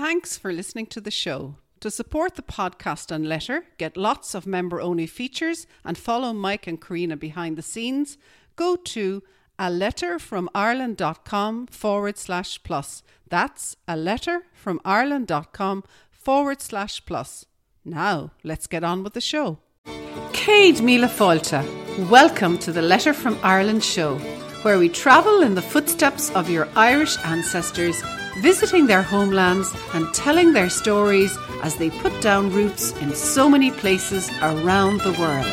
Thanks for listening to the show. To support the podcast and letter, get lots of member only features, and follow Mike and Carina behind the scenes, go to a letter from Ireland.com forward slash plus. That's a letter from Ireland.com forward slash plus. Now, let's get on with the show. Cade Mila Folta, welcome to the Letter from Ireland show, where we travel in the footsteps of your Irish ancestors, visiting their homelands and telling their stories as they put down roots in so many places around the world.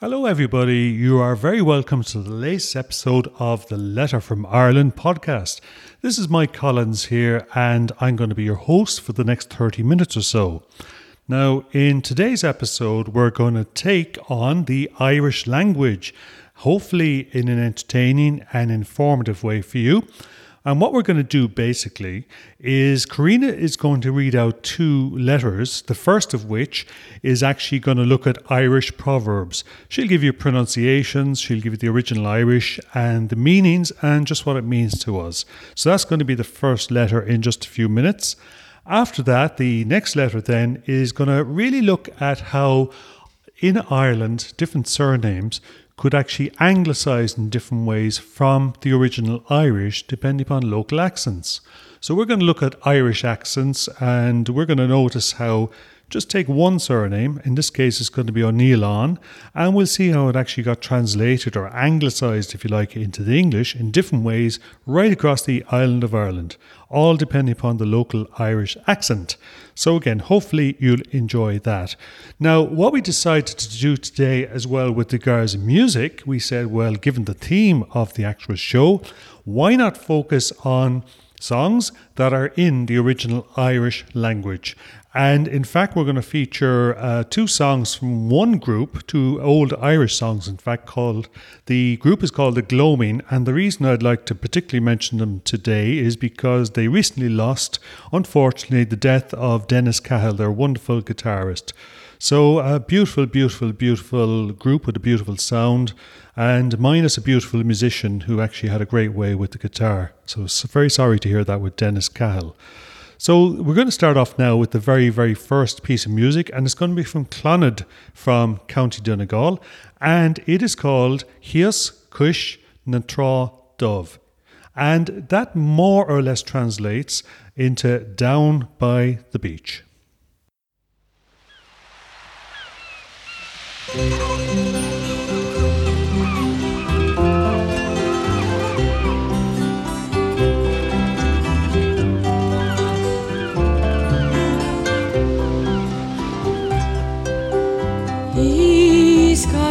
Hello, everybody. You are very welcome to the latest episode of the Letter from Ireland podcast. This is Mike Collins here, and I'm going to be your host for the next 30 minutes or so. Now, in today's episode, we're going to take on the Irish language, hopefully in an entertaining and informative way for you. And what we're going to do basically is Carina is going to read out two letters, the first of which is actually going to look at Irish proverbs. She'll give you pronunciations, she'll give you the original Irish and the meanings and just what it means to us. So that's going to be the first letter in just a few minutes. After that, the next letter then is going to really look at how in Ireland, different surnames could actually anglicize in different ways from the original Irish, depending upon local accents. So we're going to look at Irish accents and we're going to notice how just take one surname, in this case it's going to be O'Neill and we'll see how it actually got translated or anglicised, if you like, into the English in different ways right across the island of Ireland, all depending upon the local Irish accent. So, again, hopefully you'll enjoy that. Now, what we decided to do today as well with regards to music, we said, well, given the theme of the actual show, why not focus on songs that are in the original Irish language. And in fact, we're going to feature uh, two songs from one group, two old Irish songs, in fact, called the group is called The Gloaming. And the reason I'd like to particularly mention them today is because they recently lost, unfortunately, the death of Dennis Cahill, their wonderful guitarist. So, a beautiful, beautiful, beautiful group with a beautiful sound, and minus a beautiful musician who actually had a great way with the guitar. So, very sorry to hear that with Dennis Cahill. So we're going to start off now with the very, very first piece of music, and it's going to be from Clannad from County Donegal, and it is called Hias Cush Natra Dove. And that more or less translates into down by the beach.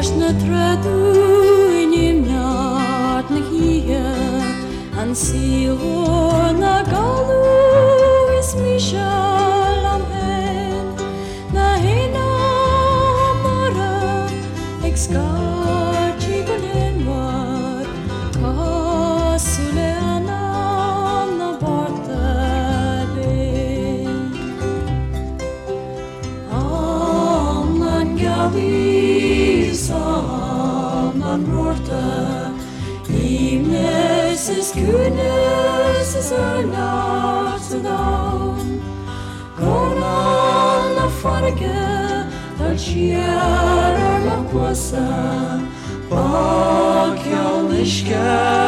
Страшно традуне мятных Ансио на галу и смешать šiera lapuose pakel iškel.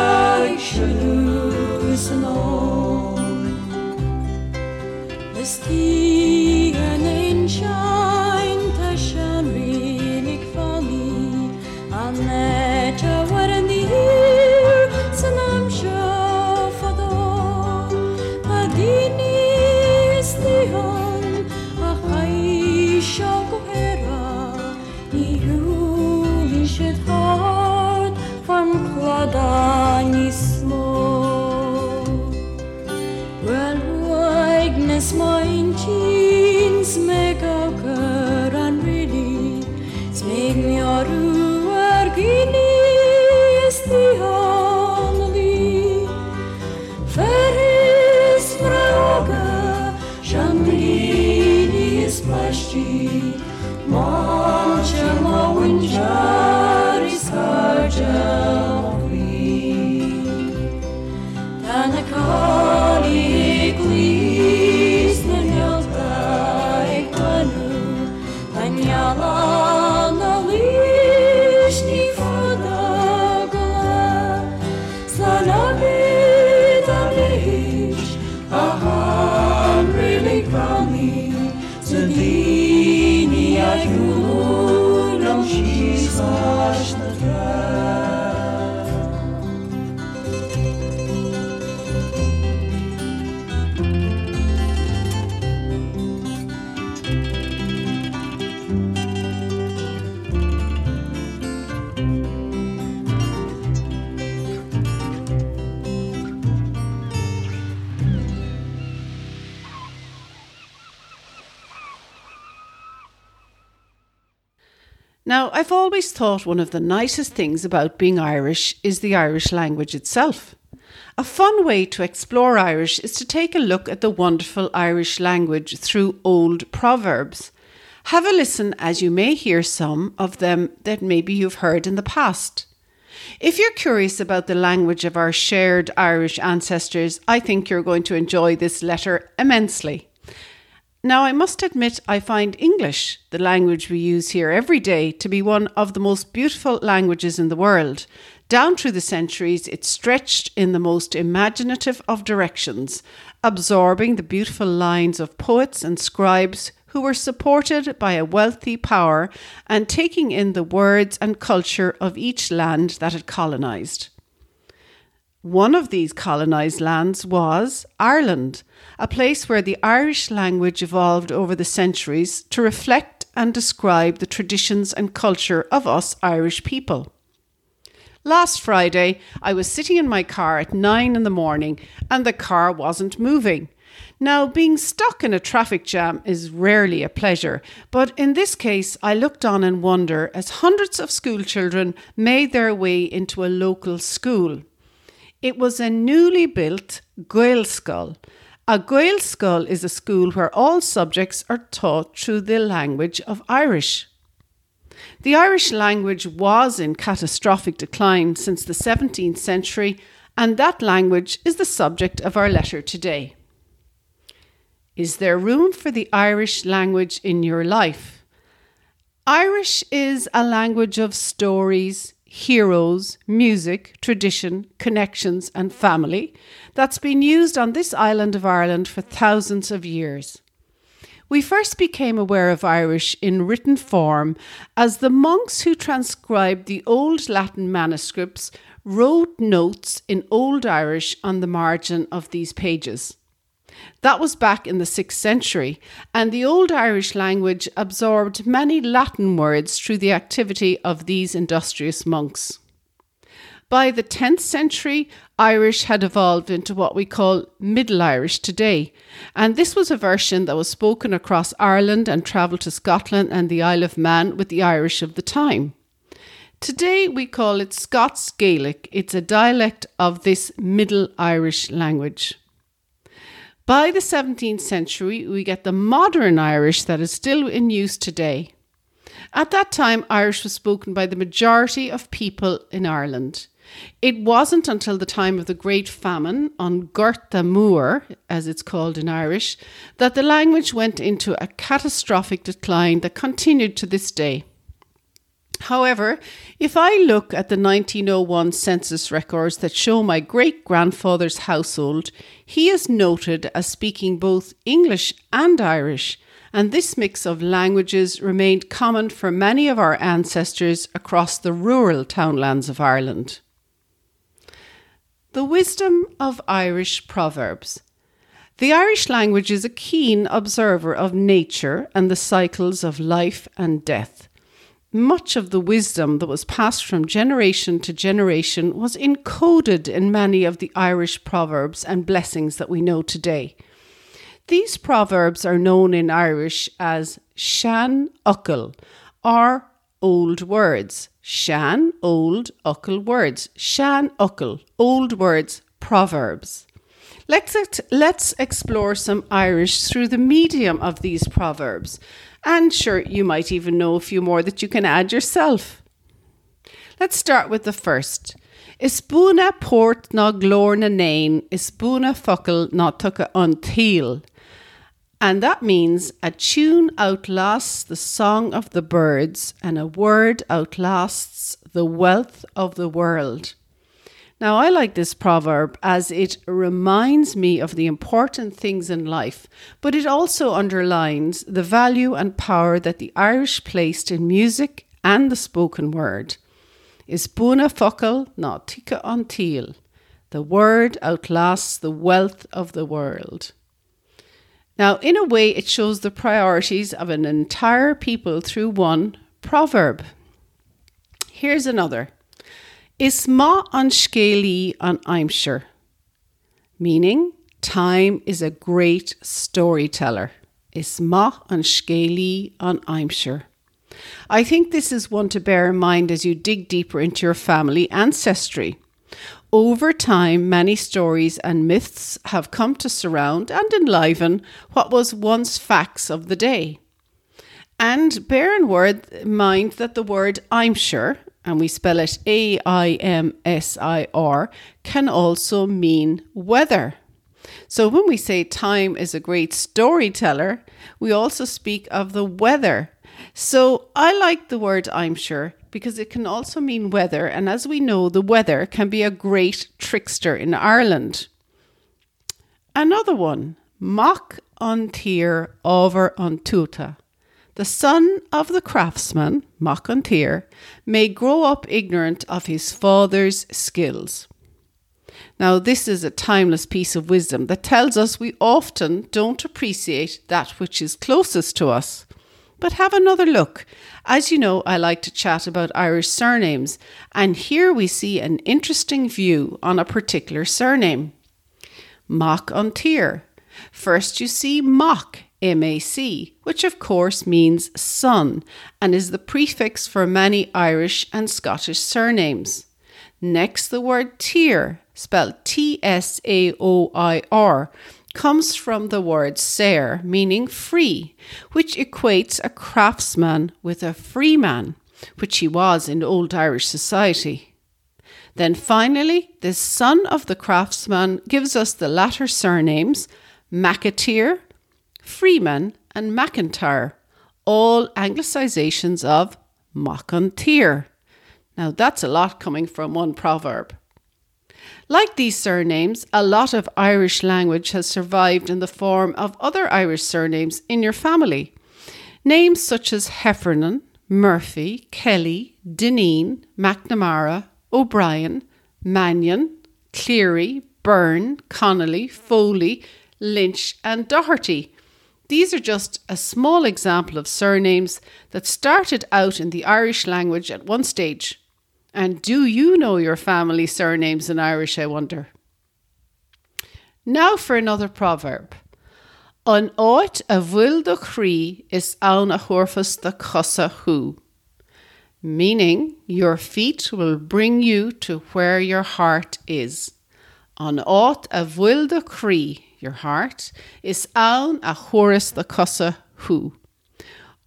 Now, I've always thought one of the nicest things about being Irish is the Irish language itself. A fun way to explore Irish is to take a look at the wonderful Irish language through old proverbs. Have a listen as you may hear some of them that maybe you've heard in the past. If you're curious about the language of our shared Irish ancestors, I think you're going to enjoy this letter immensely. Now, I must admit, I find English, the language we use here every day, to be one of the most beautiful languages in the world. Down through the centuries, it stretched in the most imaginative of directions, absorbing the beautiful lines of poets and scribes who were supported by a wealthy power and taking in the words and culture of each land that it colonised. One of these colonised lands was Ireland, a place where the Irish language evolved over the centuries to reflect and describe the traditions and culture of us Irish people. Last Friday, I was sitting in my car at nine in the morning and the car wasn't moving. Now, being stuck in a traffic jam is rarely a pleasure, but in this case, I looked on in wonder as hundreds of school children made their way into a local school. It was a newly built Gaelscoil. A Gaelscoil is a school where all subjects are taught through the language of Irish. The Irish language was in catastrophic decline since the 17th century, and that language is the subject of our letter today. Is there room for the Irish language in your life? Irish is a language of stories, heroes, music, tradition, connections, and family that's been used on this island of Ireland for thousands of years. We first became aware of Irish in written form as the monks who transcribed the old Latin manuscripts wrote notes in Old Irish on the margin of these pages. That was back in the 6th century, and the Old Irish language absorbed many Latin words through the activity of these industrious monks. By the 10th century, Irish had evolved into what we call Middle Irish today, and this was a version that was spoken across Ireland and travelled to Scotland and the Isle of Man with the Irish of the time. Today we call it Scots Gaelic. It's a dialect of this Middle Irish language. By the 17th century, we get the modern Irish that is still in use today. At that time, Irish was spoken by the majority of people in Ireland. It wasn't until the time of the Great Famine on Gorta Moor, as it's called in Irish, that the language went into a catastrophic decline that continued to this day. However, if I look at the 1901 census records that show my great grandfather's household, he is noted as speaking both English and Irish, and this mix of languages remained common for many of our ancestors across the rural townlands of Ireland. The wisdom of Irish proverbs. The Irish language is a keen observer of nature and the cycles of life and death. Much of the wisdom that was passed from generation to generation was encoded in many of the Irish proverbs and blessings that we know today. These proverbs are known in Irish as Shan Uckle or old words. Shan, old, Uckle words. Shan Uckle, old words, proverbs. Let's, let's explore some Irish through the medium of these proverbs. And sure, you might even know a few more that you can add yourself. Let's start with the first. Is buna port na glór na nain, is buna fuckle na tucka an teal. And that means a tune outlasts the song of the birds, and a word outlasts the wealth of the world. Now, I like this proverb as it reminds me of the important things in life, but it also underlines the value and power that the Irish placed in music and the spoken word. Is buna focal na tika an teal. The word outlasts the wealth of the world. Now, in a way, it shows the priorities of an entire people through one proverb. Here's another. Is ma an scéalaí an aimsir, meaning time is a great storyteller. Is ma an scéalaí an aimsir. I think this is one to bear in mind as you dig deeper into your family ancestry. Over time, many stories and myths have come to surround and enliven what was once facts of the day. And bear in word, mind that the word I'm sure, and we spell it A I M S I R, can also mean weather. So when we say time is a great storyteller, we also speak of the weather. So I like the word I'm sure because it can also mean weather, and as we know, the weather can be a great trickster in Ireland. Another one, Mock on Tier over on Tuta. The son of the craftsman, Mock may grow up ignorant of his father's skills. Now, this is a timeless piece of wisdom that tells us we often don't appreciate that which is closest to us. But have another look. As you know, I like to chat about Irish surnames, and here we see an interesting view on a particular surname. Mac on. First, you see Mock, M A C, which of course means son and is the prefix for many Irish and Scottish surnames. Next, the word Tier, spelled T S A O I R, comes from the word ser, meaning free, which equates a craftsman with a free man, which he was in Old Irish society. Then finally, the son of the craftsman gives us the latter surnames McAteer, Freeman, and McIntyre, all anglicizations of Macantyr. Now that's a lot coming from one proverb. Like these surnames, a lot of Irish language has survived in the form of other Irish surnames in your family. Names such as Heffernan, Murphy, Kelly, Dineen, McNamara, O'Brien, Mannion, Cleary, Byrne, Connolly, Foley, Lynch, and Doherty. These are just a small example of surnames that started out in the Irish language at one stage. And do you know your family surnames in Irish, I wonder? Now for another proverb. An áit a bhfuil do chrí is an a chorfas the cosa hu. Meaning, your feet will bring you to where your heart is. An áit a bhfuil do chrí, your heart, is an a chorus the cosa Who.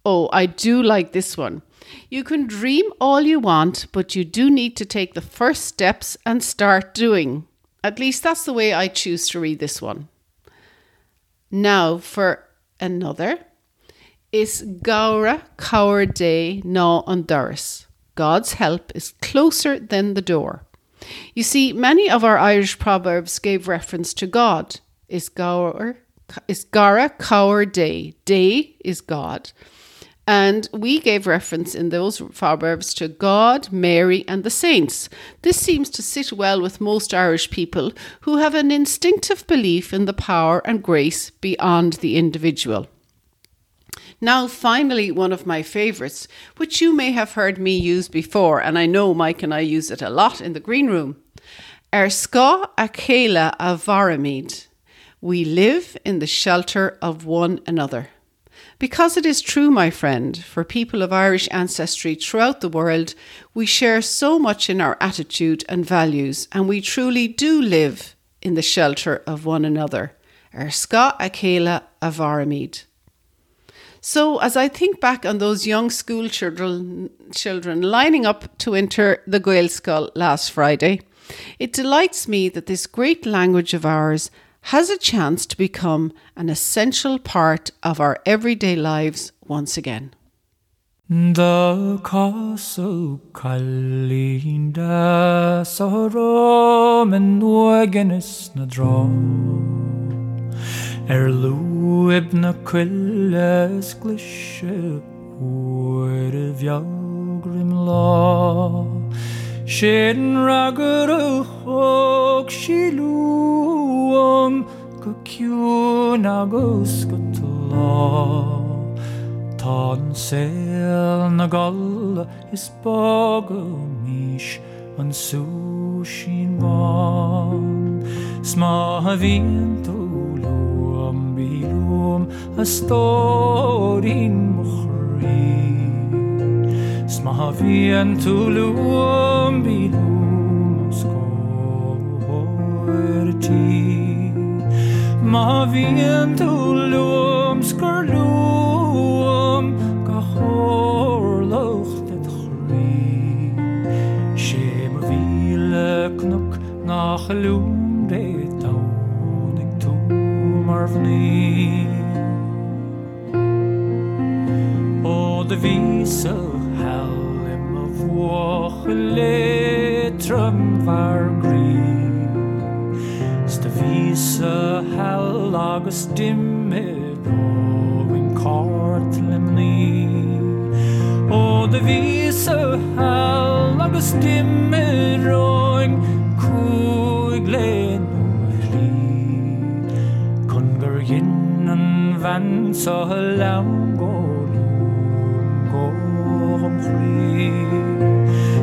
Oh, I do like this one. You can dream all you want, but you do need to take the first steps and start doing. At least that's the way I choose to read this one. Now for another is Gaura Cower Day Na Honduras. God's help is closer than the door. You see, many of our Irish proverbs gave reference to God. Is Gaur is Gara Cower Day. Day is God. And we gave reference in those proverbs to God, Mary, and the saints. This seems to sit well with most Irish people who have an instinctive belief in the power and grace beyond the individual. Now, finally, one of my favourites, which you may have heard me use before, and I know Mike and I use it a lot in the green room. Er ska a chéile a varamid. We live in the shelter of one another. Because it is true, my friend, for people of Irish ancestry throughout the world, we share so much in our attitude and values, and we truly do live in the shelter of one another. Er ska a chéile a varamid. So, as I think back on those young school children, children lining up to enter the Gaelscoil last Friday, It delights me that this great language of ours has a chance to become an essential part of our everyday lives once again. The castle kallinda sorom en nuagenes na dra Er luib na quilles glishe Oer y fiawgrim la Sin ragor y chog si lwam Go ciwn agos gytla Tá sel na gal is bag mis an sú sin van Sma a vín tú am bíúm a stórin mochrí Sma vín luam bíúm scóirtí Ma sma to tu luum bilus corti ma fien tu luum scorluum cahor locht et chri shem vile knuc nach luum o de letrum var grin Sta vise hellag og stimme på en kartlemni Og det vise hellag og stimme råing Koglen og ri. Konger gjennom vann så lang går Går omkring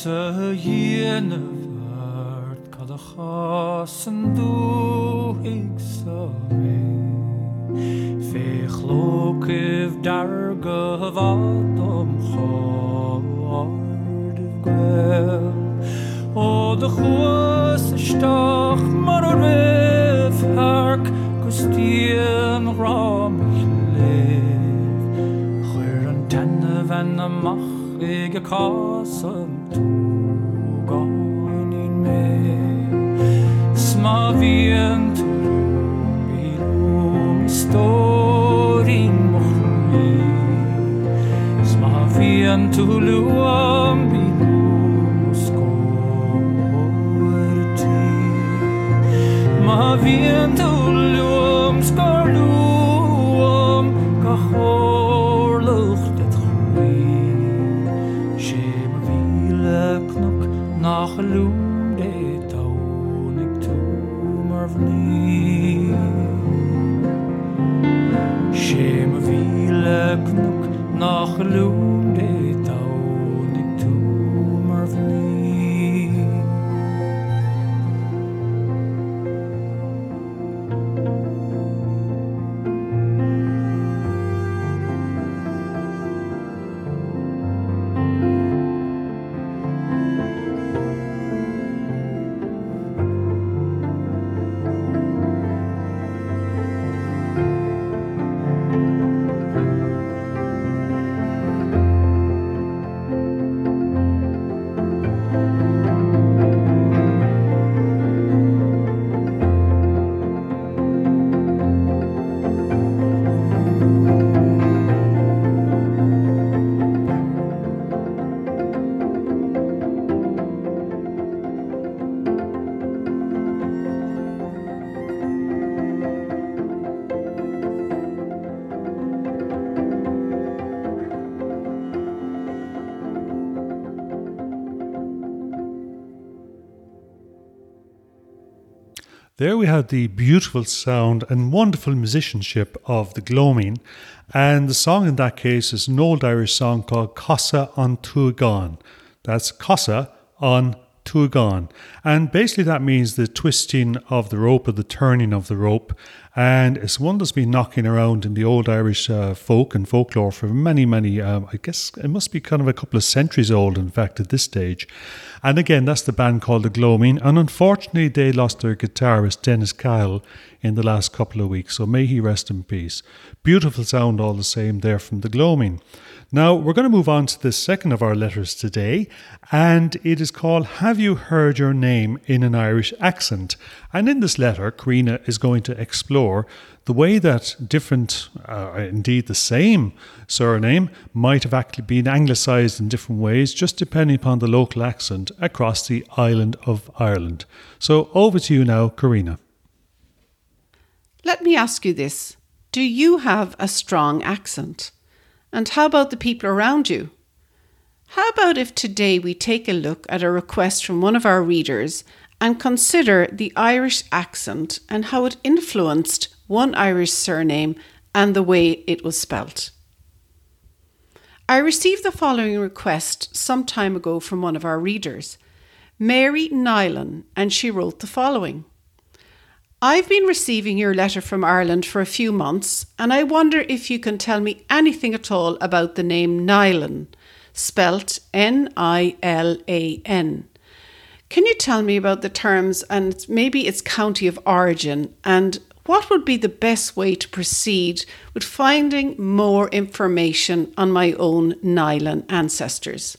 Sa dhéana bhart cad a chasan dúigh sa mé Féchlócih dar go bhdom cháardh gwel ó de chuas isteach mar a rih harc gostíon rám le chuir an tenne bhe amach ag a cásan preasma vientului istorii mohnii, preasma vientului bhní sé a víle knok There we had the beautiful sound and wonderful musicianship of the Gloaming, and the song in that case is an old Irish song called Cossa on. That's Cossa on Tuagan. And basically that means the twisting of the rope or the turning of the rope. And it's one that's been knocking around in the old Irish uh, folk and folklore for many, many, um, I guess it must be kind of a couple of centuries old, in fact, at this stage. And again, that's the band called The Gloaming. And unfortunately, they lost their guitarist, Dennis Cahill, in the last couple of weeks. So may he rest in peace. Beautiful sound, all the same, there from The Gloaming. Now, we're going to move on to the second of our letters today, and it is called Have You Heard Your Name in an Irish Accent? And in this letter, Carina is going to explore the way that different, uh, indeed the same surname, might have actually been anglicised in different ways, just depending upon the local accent across the island of Ireland. So over to you now, Carina. Let me ask you this Do you have a strong accent? And how about the people around you? How about if today we take a look at a request from one of our readers and consider the Irish accent and how it influenced one Irish surname and the way it was spelt? I received the following request some time ago from one of our readers, Mary Nylan, and she wrote the following. I've been receiving your letter from Ireland for a few months, and I wonder if you can tell me anything at all about the name Nilan, spelt N I L A N. Can you tell me about the terms and maybe its county of origin, and what would be the best way to proceed with finding more information on my own Nilan ancestors?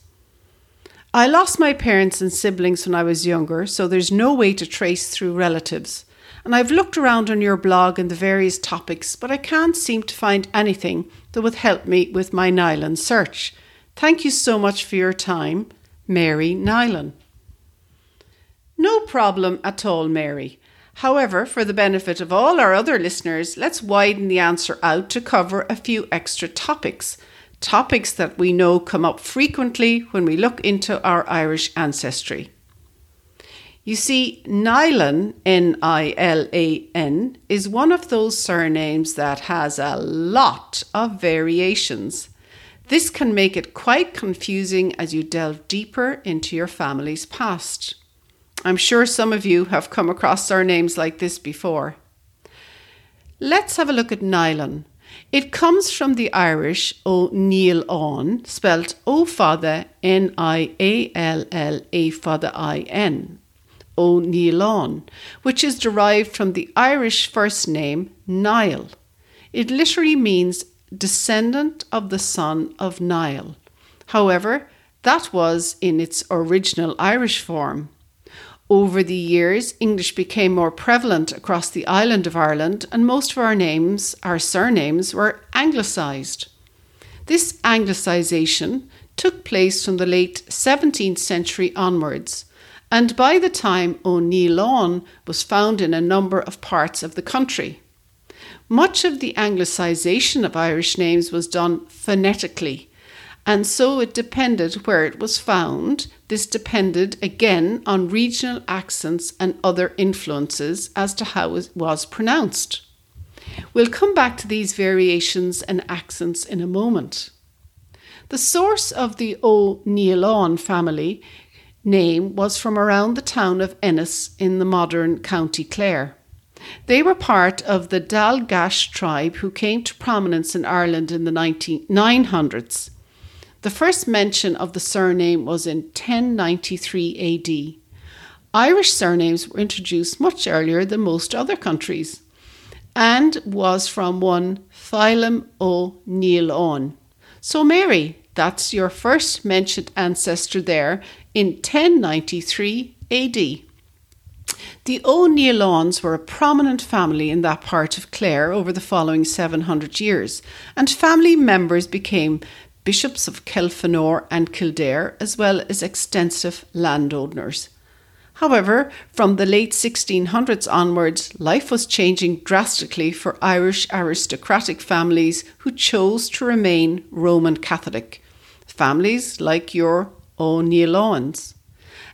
I lost my parents and siblings when I was younger, so there's no way to trace through relatives. And I've looked around on your blog and the various topics, but I can't seem to find anything that would help me with my Nylan search. Thank you so much for your time, Mary Nylan. No problem at all, Mary. However, for the benefit of all our other listeners, let's widen the answer out to cover a few extra topics. Topics that we know come up frequently when we look into our Irish ancestry. You see, Nilan, N I L A N, is one of those surnames that has a lot of variations. This can make it quite confusing as you delve deeper into your family's past. I'm sure some of you have come across surnames like this before. Let's have a look at Nilan. It comes from the Irish O'Neill on, spelt O Father N I A L L A Father I N. O'Neillon, which is derived from the Irish first name Niall. It literally means descendant of the son of Niall. However, that was in its original Irish form. Over the years, English became more prevalent across the island of Ireland, and most of our names, our surnames, were anglicised. This anglicisation took place from the late 17th century onwards and by the time O'Neillon was found in a number of parts of the country. Much of the anglicisation of Irish names was done phonetically, and so it depended where it was found. This depended again on regional accents and other influences as to how it was pronounced. We'll come back to these variations and accents in a moment. The source of the O'Neillon family name was from around the town of Ennis in the modern County Clare. They were part of the Dalgash tribe who came to prominence in Ireland in the 900s. The first mention of the surname was in 1093 AD. Irish surnames were introduced much earlier than most other countries and was from one Philem O'Neill So, Mary, that's your first mentioned ancestor there in 1093 AD. The O'Neillons were a prominent family in that part of Clare over the following 700 years, and family members became bishops of Kilfenora and Kildare, as well as extensive landowners. However, from the late 1600s onwards, life was changing drastically for Irish aristocratic families who chose to remain Roman Catholic. Families like your O'Neillons.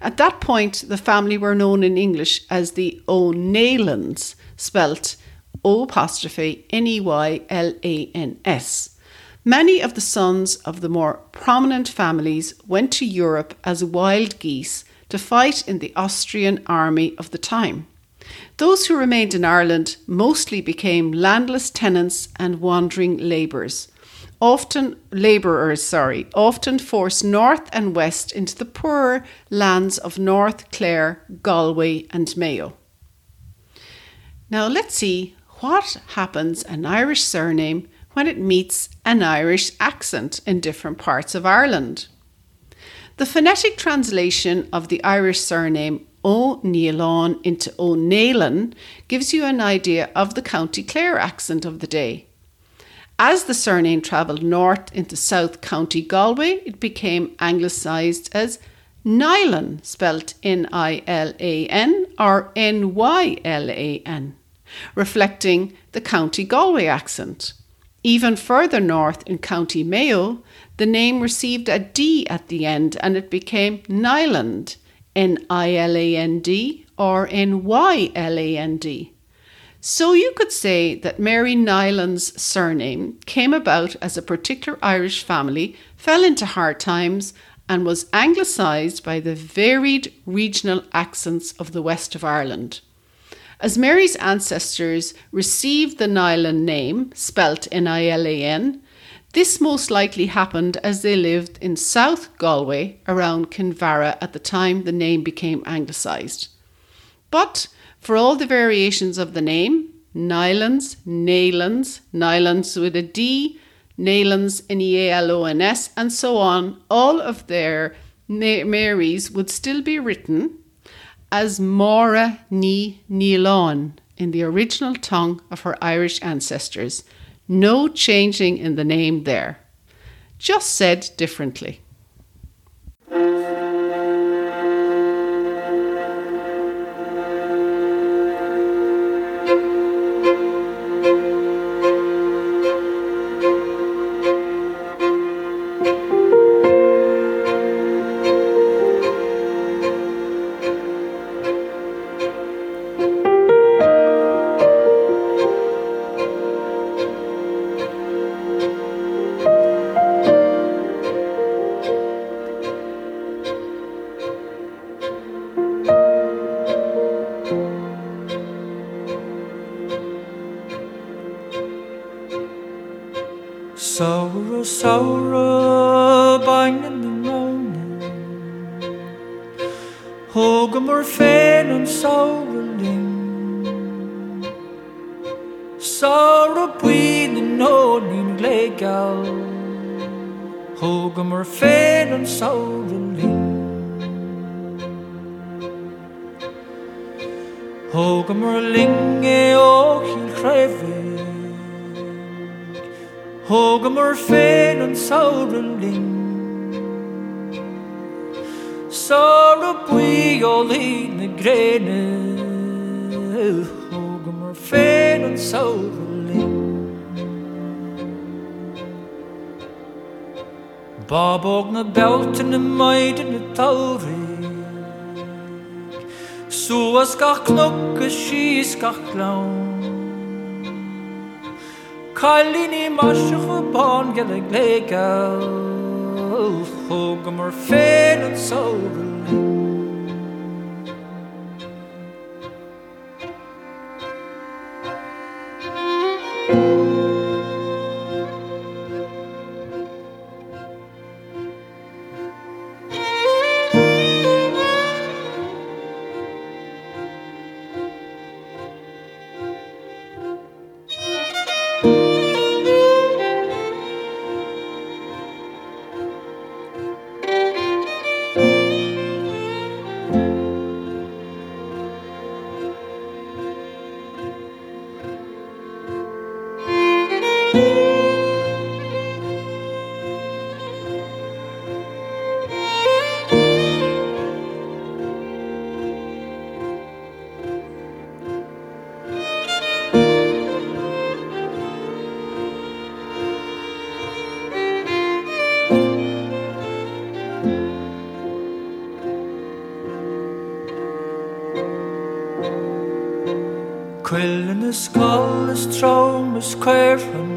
At that point, the family were known in English as the O'Neylans, spelt O apostrophe N E Y L A N S. Many of the sons of the more prominent families went to Europe as wild geese to fight in the Austrian army of the time. Those who remained in Ireland mostly became landless tenants and wandering labourers, often labourers, sorry, often forced north and west into the poorer lands of North Clare, Galway, and Mayo. Now let's see what happens an Irish surname when it meets an Irish accent in different parts of Ireland. The phonetic translation of the Irish surname O'Neillán into O'Neilan gives you an idea of the County Clare accent of the day. As the surname travelled north into South County Galway, it became anglicised as Nylan, spelt N I L A N or N Y L A N, reflecting the County Galway accent. Even further north in County Mayo, the name received a D at the end and it became Nyland, N I L A N D or N Y L A N D. So you could say that Mary Nyland's surname came about as a particular Irish family fell into hard times and was anglicised by the varied regional accents of the west of Ireland. As Mary's ancestors received the Nilan name, spelt N I L A N, this most likely happened as they lived in South Galway around Kinvara at the time the name became anglicised. But for all the variations of the name, Nylans, Naylands, Nylans with a D, Naylands, N E A L O N S, and so on, all of their Marys would still be written as Mora Ni Nilon in the original tongue of her Irish ancestors. No changing in the name there. Just said differently. Sorrow, sorrow, banging the moaning. Hogamur fain and sorrowing. Sorrow bwyd yn o'n i'n legal. Hogamur fain and sorrowing. Hogamur linge oh, o hi'n crefydd. Hogamur féin an saoraling Sara bui ó lí na gréine Hogamur féin an saoraling Babog na belta na maidin na tauri Suas gach knok a síos gach Chalíní marse chubáin ge le léá chugam mar féad an saoú. Quillen is skull is trom is queerhan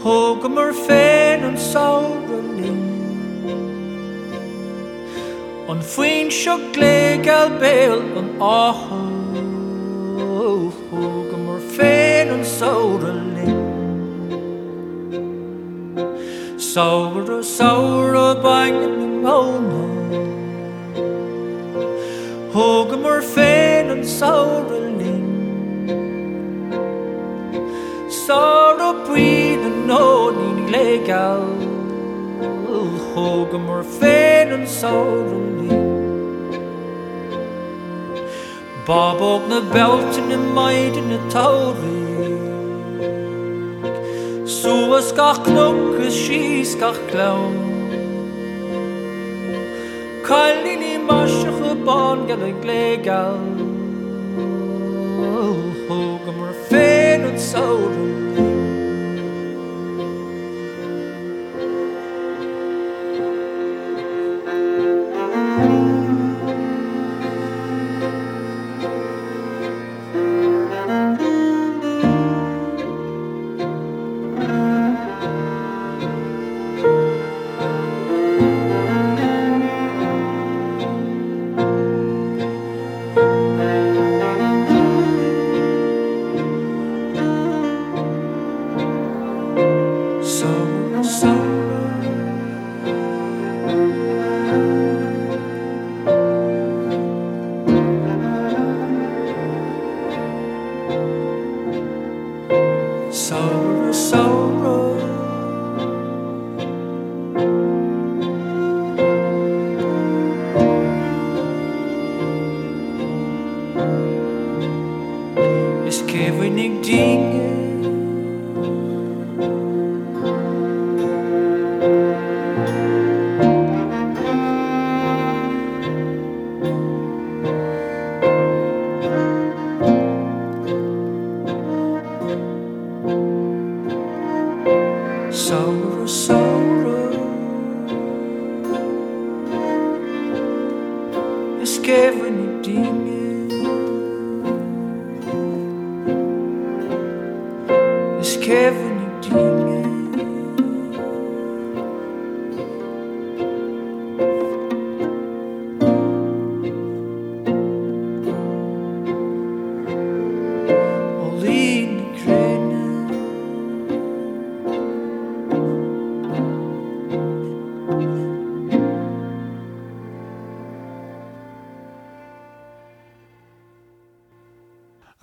Hoga mar féin an saoire lin An faoin seo légal béal an áha Hoga mar féin an saoire lin Saoire saoire bain na móna Hoga mar féin an saoire lin Sara breed an nó ní légal Hoga mar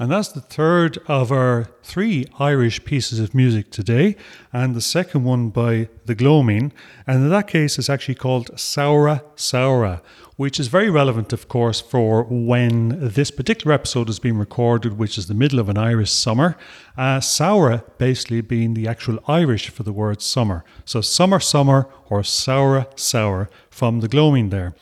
And that's the third of our three Irish pieces of music today, and the second one by The Gloaming. And in that case, it's actually called Samhradh Samhradh, which is very relevant, of course, for when this particular episode is being recorded, which is the middle of an Irish summer. Uh, Samhradh basically being the actual Irish for the word summer. So summer, summer, or Samhradh, Samhradh from The Gloaming there.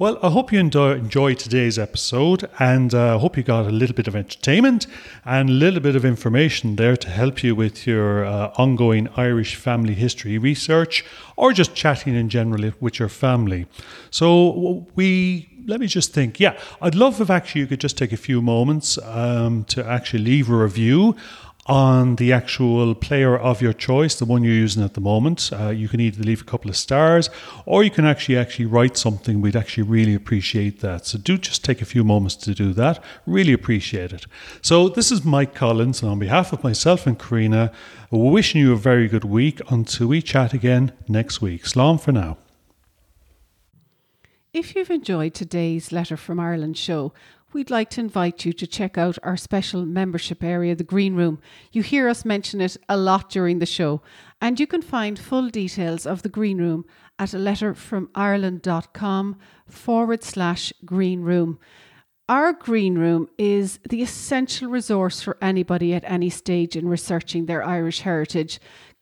Well, I hope you enjoy, today's episode and I uh, hope you got a little bit of entertainment and a little bit of information there to help you with your uh, ongoing Irish family history research or just chatting in general with your family. So, we let me just think. Yeah, I'd love if actually you could just take a few moments um, to actually leave a review on the actual player of your choice, the one you're using at the moment. Uh, you can either leave a couple of stars or you can actually actually write something. We'd actually really appreciate that. So do just take a few moments to do that. Really appreciate it. So this is Mike Collins, and on behalf of myself and Carina, wishing you a very good week until we chat again next week. Slán for now. If you've enjoyed today's Letter from Ireland show, we'd like to invite you to check out our special membership area, the Green Room. You hear us mention it a lot during the show, and you can find full details of the Green Room at a letterfromireland.com forward slash Green Room. Our Green Room is the essential resource for anybody at any stage in researching their Irish heritage